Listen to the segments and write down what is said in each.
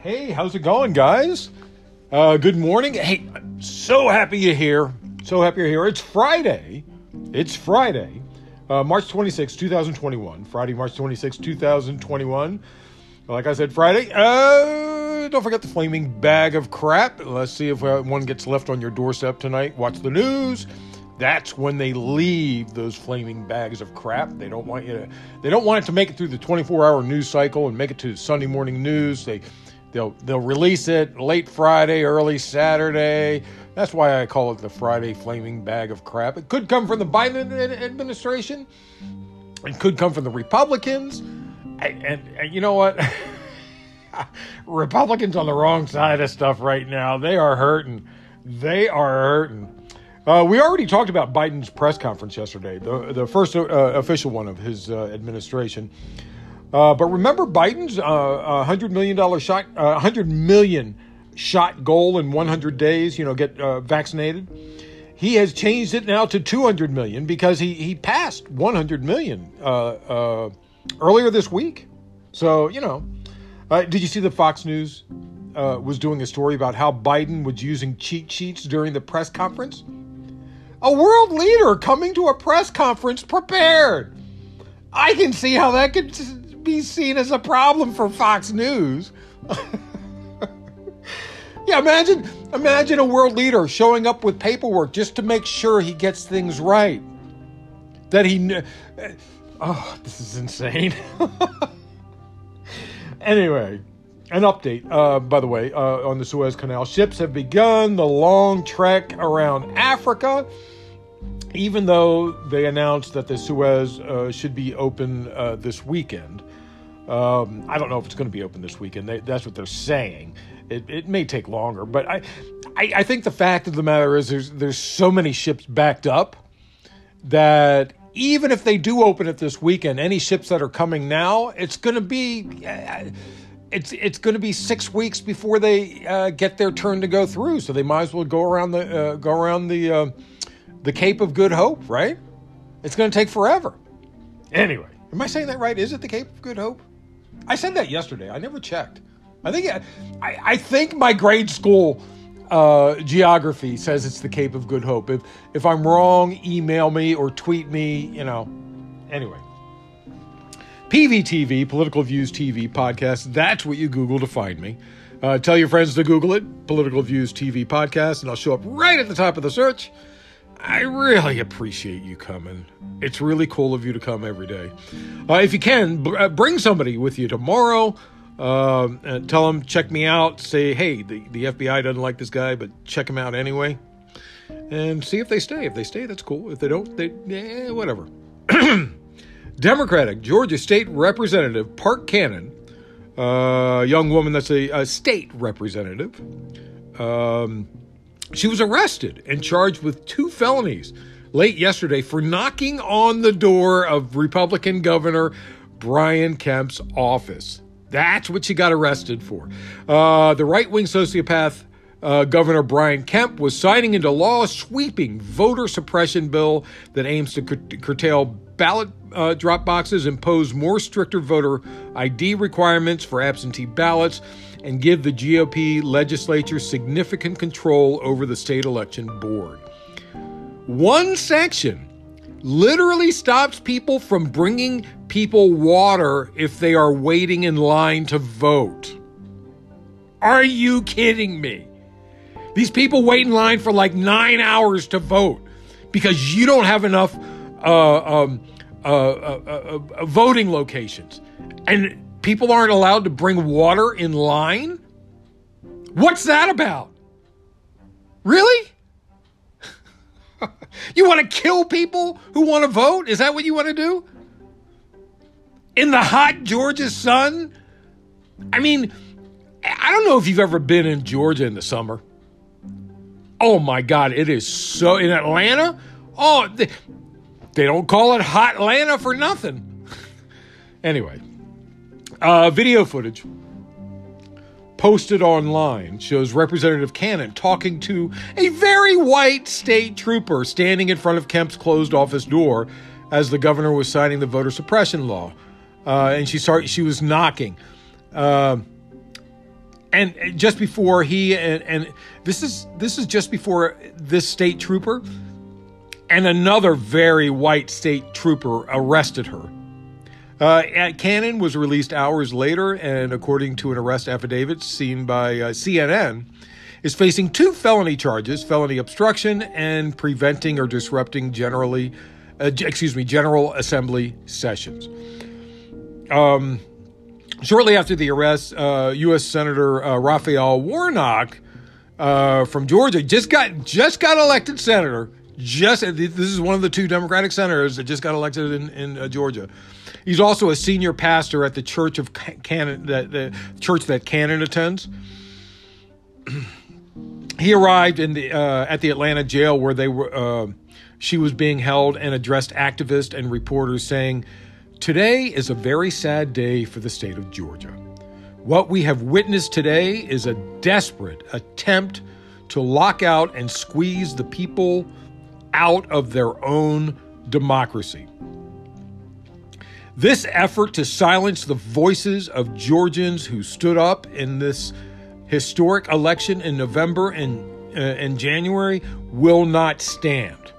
Hey, how's it going, guys? Uh, good morning. Hey, I'm so happy you're here. So happy you're here. It's Friday. It's Friday, uh, March 26, 2021. Friday, March 26, 2021. Like I said, Friday. Uh, don't forget the flaming bag of crap. Let's see if uh, one gets left on your doorstep tonight. Watch the news. That's when they leave those flaming bags of crap. They don't want you to. They don't want it to make it through the 24-hour news cycle and make it to Sunday morning news. They they'll they'll release it late Friday, early Saturday. That's why I call it the Friday flaming bag of crap. It could come from the Biden administration. It could come from the Republicans. And, and, you know what? Republicans on the wrong side of stuff right now. They are hurting. They are hurting. Uh, we already talked about Biden's press conference yesterday, the, the first uh, official one of his uh, administration. Uh, but remember Biden's uh, $100 million shot, uh, 100 million shot goal in 100 days, you know, get vaccinated? He has changed it now to 200 million because he, he passed 100 million earlier this week. So, you know, did you see the Fox News was doing a story about how Biden was using cheat sheets during the press conference? A world leader coming to a press conference prepared. I can see how that could be seen as a problem for Fox News. yeah, imagine imagine a world leader showing up with paperwork just to make sure he gets things right. That he Oh, this is insane. anyway, an update, uh, by the way, uh, on the Suez Canal. Ships have begun the long trek around Africa, even though they announced that the Suez uh, should be open uh, this weekend. Um, I don't know if it's going to be open this weekend. They, that's what they're saying. It, it may take longer, but I, I, I think the fact of the matter is there's there's so many ships backed up that even if they do open it this weekend, any ships that are coming now, it's going to be uh, it's it's going to be six weeks before they uh, get their turn to go through. So they might as well go around the uh, go around the uh, the Cape of Good Hope, right? It's going to take forever. Anyway, am I saying that right? Is it the Cape of Good Hope? I said that yesterday. I never checked. I think I, I think my grade school uh, geography says it's the Cape of Good Hope. If if I'm wrong, email me or tweet me. You know. Anyway. PVTV, Political Views TV podcast. That's what you Google to find me. Uh, tell your friends to Google it, Political Views TV podcast, and I'll show up right at the top of the search. I really appreciate you coming. It's really cool of you to come every day. Uh, if you can, b- uh, bring somebody with you tomorrow. And tell them, check me out. Say, hey, the, the FBI doesn't like this guy, but check him out anyway. And see if they stay. If they stay, that's cool. If they don't, they, eh, whatever. Democratic Georgia State Representative Park Cannon, a uh, young woman that's a, a state representative, um, she was arrested and charged with two felonies late yesterday for knocking on the door of Republican Governor Brian Kemp's office. That's what she got arrested for. Uh, the right wing sociopath uh, Governor Brian Kemp was signing into law a sweeping voter suppression bill that aims to cur- curtail ballot uh, drop boxes, impose more stricter voter ID requirements for absentee ballots, and give the GOP legislature significant control over the state election board. One section literally stops people from bringing people water if they are waiting in line to vote. Are you kidding me? These people wait in line for like nine hours to vote because you don't have enough uh, um, uh, uh, uh, voting locations. And people aren't allowed to bring water in line? What's that about? Really? you want to kill people who want to vote? Is that what you want to do? In the hot Georgia sun? I mean, I don't know if you've ever been in Georgia in the summer. Oh my God, it is so in Atlanta. Oh, they, they don't call it Hot Atlanta for nothing. anyway, uh, video footage posted online shows Representative Cannon talking to a very white state trooper standing in front of Kemp's closed office door as the governor was signing the voter suppression law. Uh, and she started, she was knocking. Uh, and just before he and, and this is this is just before this state trooper and another very white state trooper arrested her. Uh, Cannon was released hours later, and according to an arrest affidavit seen by uh, CNN, is facing two felony charges: felony obstruction and preventing or disrupting generally, uh, excuse me, General Assembly sessions. Um, shortly after the arrest, U.S. Uh, Senator uh, Raphael Warnock uh, from Georgia just got just got elected senator. Just this is one of the two Democratic senators that just got elected in, in Georgia. He's also a senior pastor at the Church of the, the church that Cannon attends. he arrived in the uh, at the Atlanta jail where they were. Uh, she was being held and addressed activists and reporters, saying, "Today is a very sad day for the state of Georgia. What we have witnessed today is a desperate attempt to lock out and squeeze the people out of their own democracy." This effort to silence the voices of Georgians who stood up in this historic election in November and, uh, January will not stand.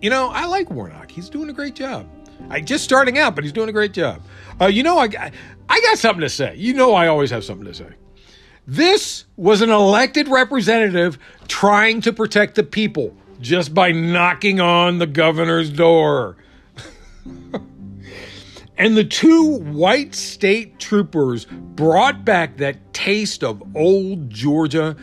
You know, I like Warnock. He's doing a great job. I just starting out, but he's doing a great job. Uh, you know, I, I got something to say. You know, I always have something to say. This was an elected representative trying to protect the people just by knocking on the governor's door. And the two white state troopers brought back that taste of old Georgia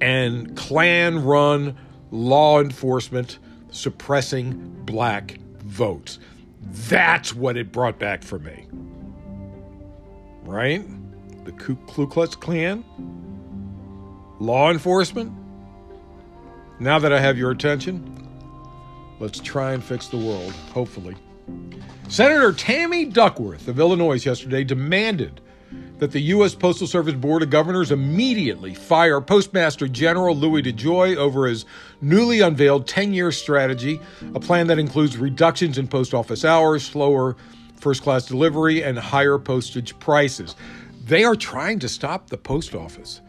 and Klan run law enforcement suppressing black votes. That's what it brought back for me. Right? The Ku Klux Klan? Law enforcement? Now that I have your attention, let's try and fix the world, hopefully. Senator Tammy Duckworth of Illinois yesterday demanded that the U.S. Postal Service Board of Governors immediately fire Postmaster General Louis DeJoy over his newly unveiled 10 year strategy, a plan that includes reductions in post office hours, slower first class delivery, and higher postage prices. They are trying to stop the post office.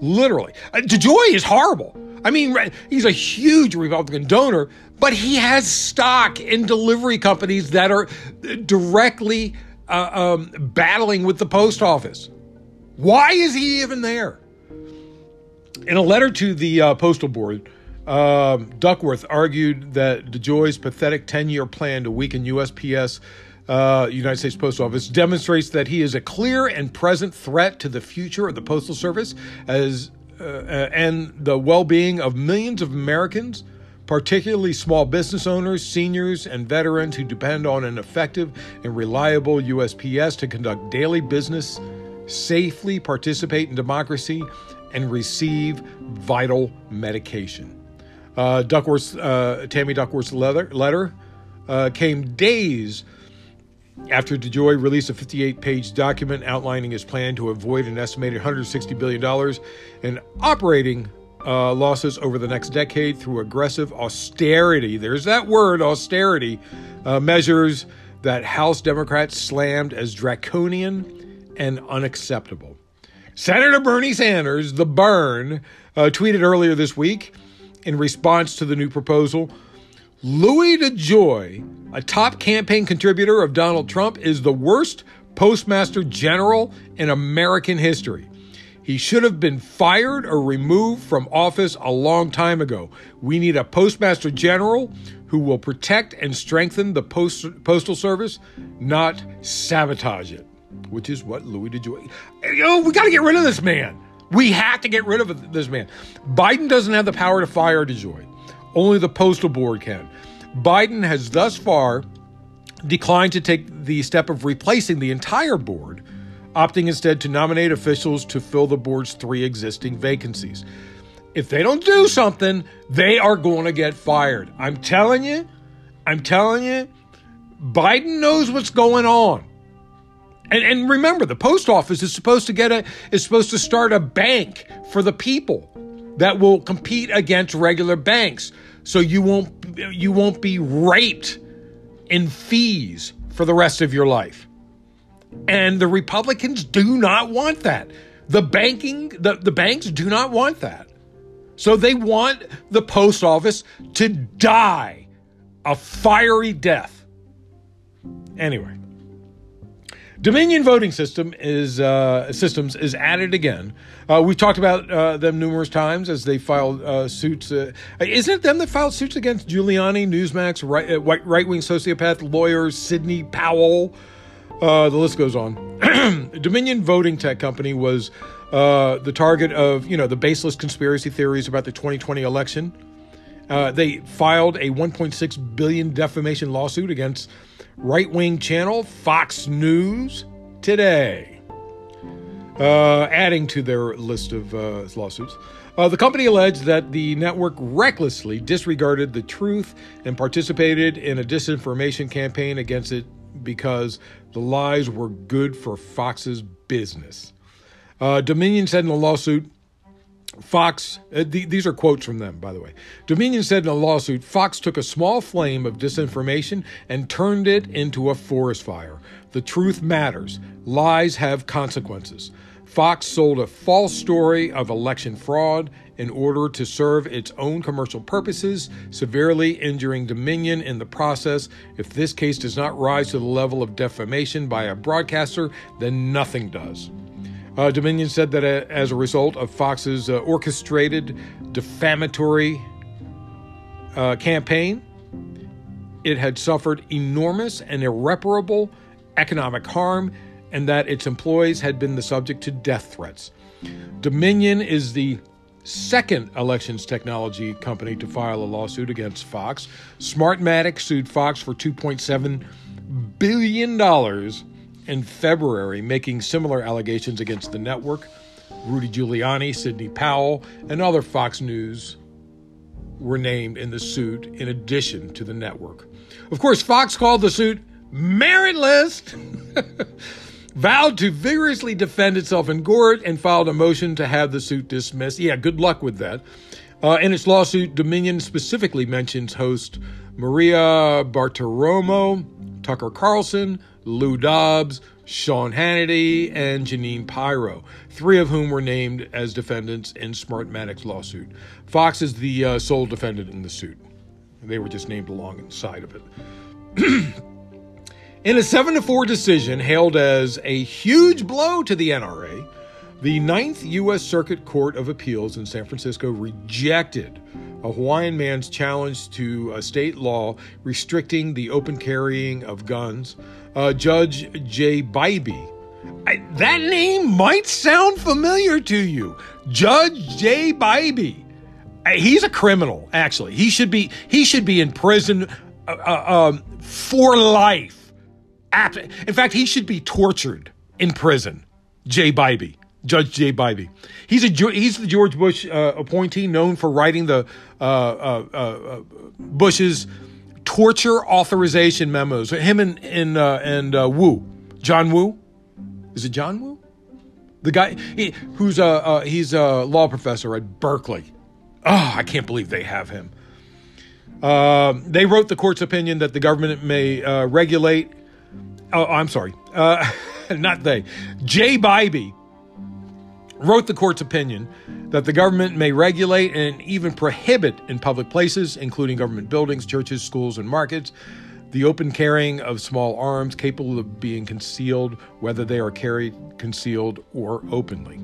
Literally. Uh, DeJoy is horrible. I mean, he's a huge Republican donor, but he has stock in delivery companies that are directly uh, um, battling with the post office. Why is he even there? In a letter to the uh, Postal Board, uh, Duckworth argued that DeJoy's pathetic 10 year plan to weaken USPS, uh, United States Post Office, demonstrates that he is a clear and present threat to the future of the Postal Service as, uh, uh, and the well being of millions of Americans particularly small business owners, seniors, and veterans who depend on an effective and reliable USPS to conduct daily business, safely participate in democracy, and receive vital medication. Uh, uh, Tammy Duckworth's letter, letter uh, came days after DeJoy released a 58 page document outlining his plan to avoid an estimated $160 billion in operating uh, losses over the next decade through aggressive austerity. There's that word, austerity, uh, measures that House Democrats slammed as draconian and unacceptable. Senator Bernie Sanders, the burn, uh, tweeted earlier this week in response to the new proposal Louis DeJoy, a top campaign contributor of Donald Trump, is the worst postmaster general in American history. He should have been fired or removed from office a long time ago. We need a postmaster general who will protect and strengthen the post, postal service, not sabotage it, which is what Louis DeJoy. Know, we got to get rid of this man. We have to get rid of this man. Biden doesn't have the power to fire DeJoy. Only the postal board can. Biden has thus far declined to take the step of replacing the entire board opting instead to nominate officials to fill the board's three existing vacancies. If they don't do something, they are going to get fired. I'm telling you, I'm telling you, Biden knows what's going on. And, and remember, the post office is supposed to get a is supposed to start a bank for the people that will compete against regular banks. So you won't you won't be raped in fees for the rest of your life. And the Republicans do not want that. The banking, the, the banks do not want that. So they want the post office to die a fiery death. Anyway, Dominion voting system is uh, systems is added again. Uh, we've talked about uh, them numerous times as they filed uh, suits. Uh, isn't it them that filed suits against Giuliani, Newsmax, right, uh, right wing sociopath lawyers, Sidney Powell? the list goes on. Dominion Voting Tech Company was the target of you know the baseless conspiracy theories about the 2020 election. they filed a 1.6 billion defamation lawsuit against right wing channel Fox News today. Uh, adding to their list of uh, lawsuits. Uh, the company alleged that the network recklessly disregarded the truth and participated in a disinformation campaign against it because the lies were good for Fox's business. Uh, Dominion said in the lawsuit Fox, uh, th- these are quotes from them, by the way. Dominion said in a lawsuit Fox took a small flame of disinformation and turned it into a forest fire. The truth matters, lies have consequences. Fox sold a false story of election fraud in order to serve its own commercial purposes, severely injuring Dominion in the process. If this case does not rise to the level of defamation by a broadcaster, then nothing does. Uh, Dominion said that uh, as a result of Fox's uh, orchestrated defamatory uh, campaign, it had suffered enormous and irreparable economic harm and that its employees had been the subject to death threats. Dominion is the second elections technology company to file a lawsuit against Fox. Smartmatic sued Fox for $2.7 billion in February, making similar allegations against the network. Rudy Giuliani, Sidney Powell, and other Fox News were named in the suit in addition to the network. Of course, Fox called the suit meritless, vowed to vigorously defend itself in court, and filed a motion to have the suit dismissed. Yeah, good luck with that. Uh, in its lawsuit, Dominion specifically mentions host Maria Bartiromo, Tucker Carlson, Lou Dobbs, Sean Hannity, and Jeanine Pirro, three of whom were named as defendants in Smartmatic's lawsuit. Fox is the uh, sole defendant in the suit. They were just named alongside of it. in a 7 to 4 decision hailed as a huge blow to the NRA, the Ninth U.S. Circuit Court of Appeals in San Francisco rejected a Hawaiian man's challenge to a state law restricting the open carrying of guns uh, Judge Jay Bybee. I, that name might sound familiar to you. Judge Jay Bybee. He's a criminal, actually. He should be he should be in prison uh, uh, um, for life. In fact, he should be tortured in prison. Jay Bybee, Judge Jay Bybee. He's a he's the George Bush uh, appointee known for writing the uh, uh, uh, Bush's torture authorization memos. Him and and uh, and uh, Yoo, John Yoo, is it John Yoo? The guy he, who's a uh, he's a law professor at Berkeley. Oh, I can't believe they have him. Uh, they wrote the court's opinion that the government may uh, regulate. Oh, I'm sorry, uh, not they. Jay Bybee wrote the court's opinion that the government may regulate and even prohibit in public places, including government buildings, churches, schools, and markets, the open carrying of small arms capable of being concealed, whether they are carried concealed or openly.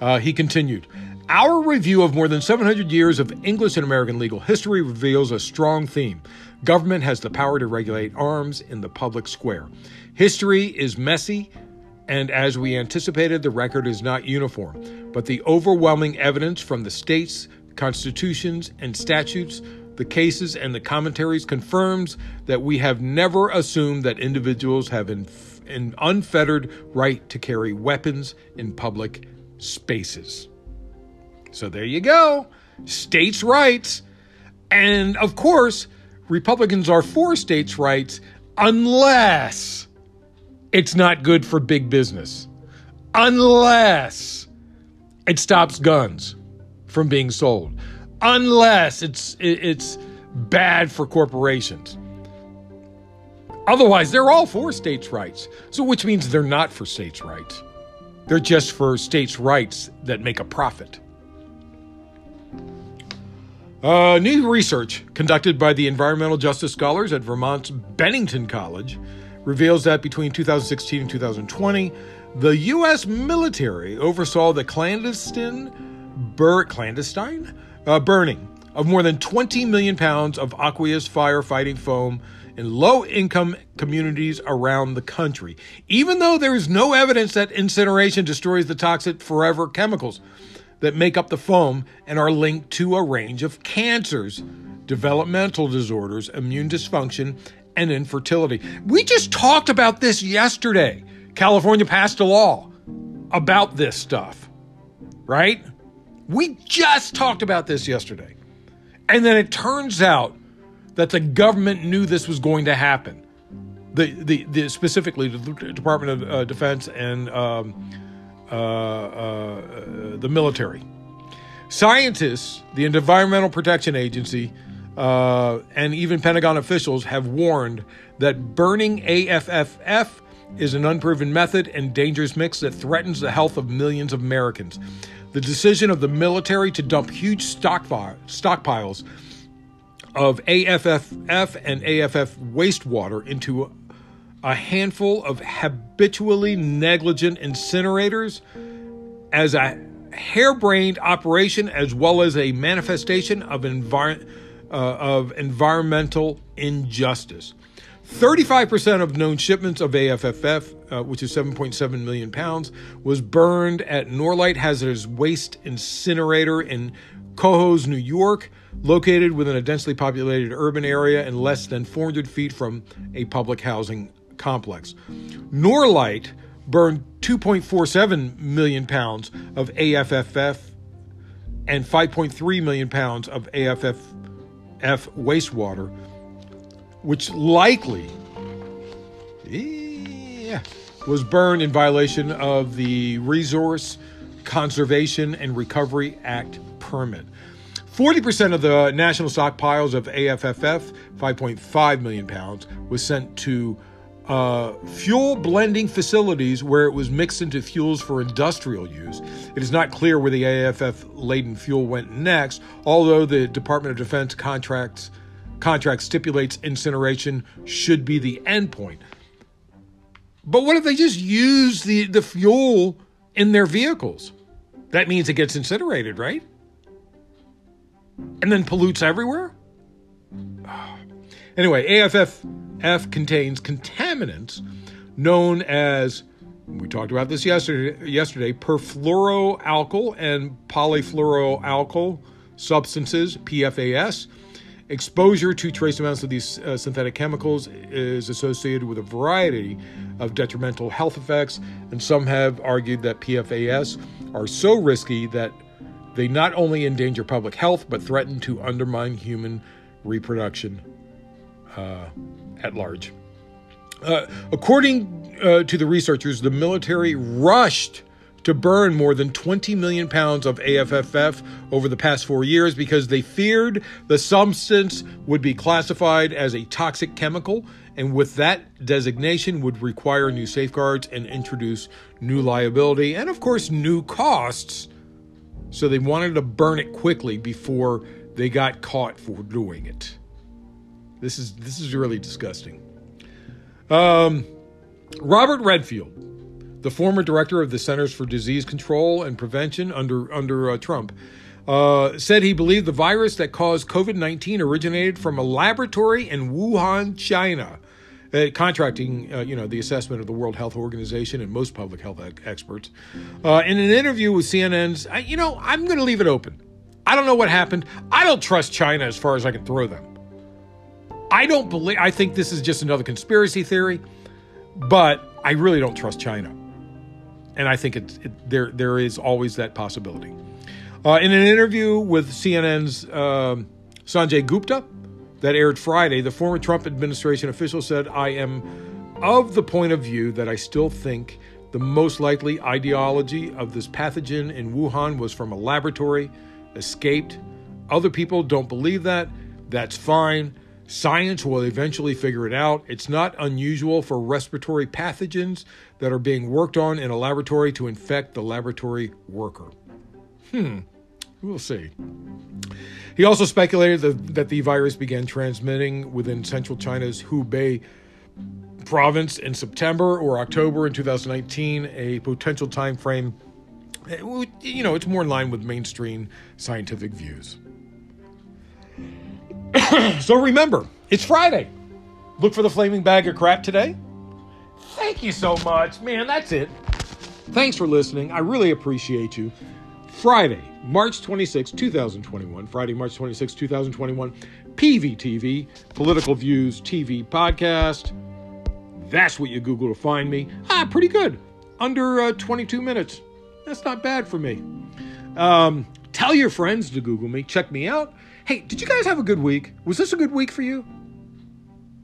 Uh, he continued. Our review of more than 700 years of English and American legal history reveals a strong theme. Government has the power to regulate arms in the public square. History is messy, and as we anticipated, the record is not uniform. But the overwhelming evidence from the states, constitutions, and statutes, the cases, and the commentaries confirms that we have never assumed that individuals have an, an unfettered right to carry weapons in public spaces. So there you go. States' rights. And of course, Republicans are for states' rights unless it's not good for big business unless it stops guns from being sold, unless it's it's bad for corporations. Otherwise, they're all for states' rights. So, which means they're not for states' rights. They're just for states' rights that make a profit. Uh, new research conducted by the environmental justice scholars at Vermont's Bennington College reveals that between 2016 and 2020, the U.S. military oversaw the clandestine, bur- clandestine uh, burning of more than 20 million pounds of aqueous firefighting foam in low income communities around the country, even though there is no evidence that incineration destroys the toxic forever chemicals that make up the foam and are linked to a range of cancers, developmental disorders, immune dysfunction, and infertility. We just talked about this yesterday. California passed a law about this stuff, right? We just talked about this yesterday. And then it turns out that the government knew this was going to happen. The, the, the specifically the Department of uh, Defense and um, uh, uh, the military. Scientists, the Environmental Protection Agency, uh, and even Pentagon officials have warned that burning AFFF is an unproven method and dangerous mix that threatens the health of millions of Americans. The decision of the military to dump huge stockpiles of AFFF and AFF wastewater into a handful of habitually negligent incinerators as a harebrained operation as well as a manifestation of, envir- uh, of environmental injustice. 35% of known shipments of AFFF, uh, which is 7.7 million pounds, was burned at Norlite Hazardous Waste Incinerator in Cohoes, New York, located within a densely populated urban area and less than 400 feet from a public housing complex. Norlite burned 2.47 million pounds of AFFF and 5.3 million pounds of AFFF wastewater, which likely yeah, was burned in violation of the Resource Conservation and Recovery Act permit. 40% of the national stockpiles of AFFF, 5.5 million pounds, was sent to uh, fuel blending facilities where it was mixed into fuels for industrial use. It is not clear where the AFF laden fuel went next, although the Department of Defense contracts contract stipulates incineration should be the endpoint. But what if they just use the, the fuel in their vehicles? That means it gets incinerated, right? And then pollutes everywhere? Anyway, AFF F contains contaminants known as we talked about this yesterday yesterday perfluoroalkyl and polyfluoroalkyl substances PFAS exposure to trace amounts of these uh, synthetic chemicals is associated with a variety of detrimental health effects and some have argued that PFAS are so risky that they not only endanger public health but threaten to undermine human reproduction. Uh, at large. Uh, according uh, to the researchers, the military rushed to burn more than 20 million pounds of AFFF over the past four years because they feared the substance would be classified as a toxic chemical, and with that designation would require new safeguards and introduce new liability and, of course, new costs. So they wanted to burn it quickly before they got caught for doing it. This is this is really disgusting. Um, Robert Redfield, the former director of the Centers for Disease Control and Prevention under under uh, Trump, uh, said he believed the virus that caused COVID nineteen originated from a laboratory in Wuhan, China. Uh, contracting, uh, you know, the assessment of the World Health Organization and most public health experts. Uh, in an interview with CNN's, I, you know, I'm going to leave it open. I don't know what happened. I don't trust China as far as I can throw them. I don't believe, I think this is just another conspiracy theory, but I really don't trust China. And I think it's, it, there, there is always that possibility. Uh, in an interview with CNN's um, Sanjay Gupta that aired Friday, the former Trump administration official said, I am of the point of view that I still think the most likely etiology of this pathogen in Wuhan was from a laboratory, escaped. Other people don't believe that. That's fine. Science will eventually figure it out. It's not unusual for respiratory pathogens that are being worked on in a laboratory to infect the laboratory worker. Hmm, we'll see. He also speculated that, that the virus began transmitting within central China's Hubei province in September or October in 2019, a potential time frame. You know, it's more in line with mainstream scientific views. so remember, it's Friday. Look for the flaming bag of crap today. Thank you so much. Man, that's it. Thanks for listening. I really appreciate you. Friday, March 26, 2021. Friday, March 26, 2021. PVTV, Political Views TV podcast. That's what you Google to find me. Ah, pretty good. Under uh, 22 minutes. That's not bad for me. Um, tell your friends to Google me. Check me out. Hey, did you guys have a good week? Was this a good week for you?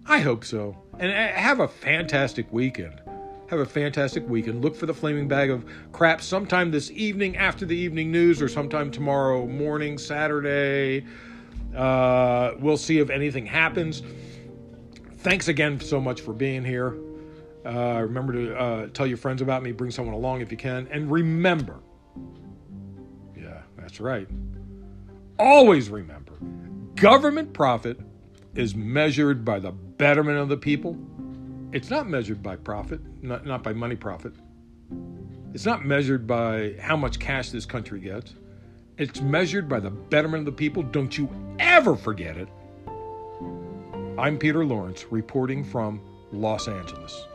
I hope so. And uh, have a fantastic weekend. Have a fantastic weekend. Look for the flaming bag of crap sometime this evening after the evening news or sometime tomorrow morning, Saturday. Uh, we'll see if anything happens. Thanks again so much for being here. Uh, remember to uh, tell your friends about me, bring someone along if you can. And remember, yeah, that's right. Always remember Government profit is measured by the betterment of the people. It's not measured by profit, not, not by money profit. It's not measured by how much cash this country gets. It's measured by the betterment of the people. Don't you ever forget it. I'm Peter Lawrence, reporting from Los Angeles.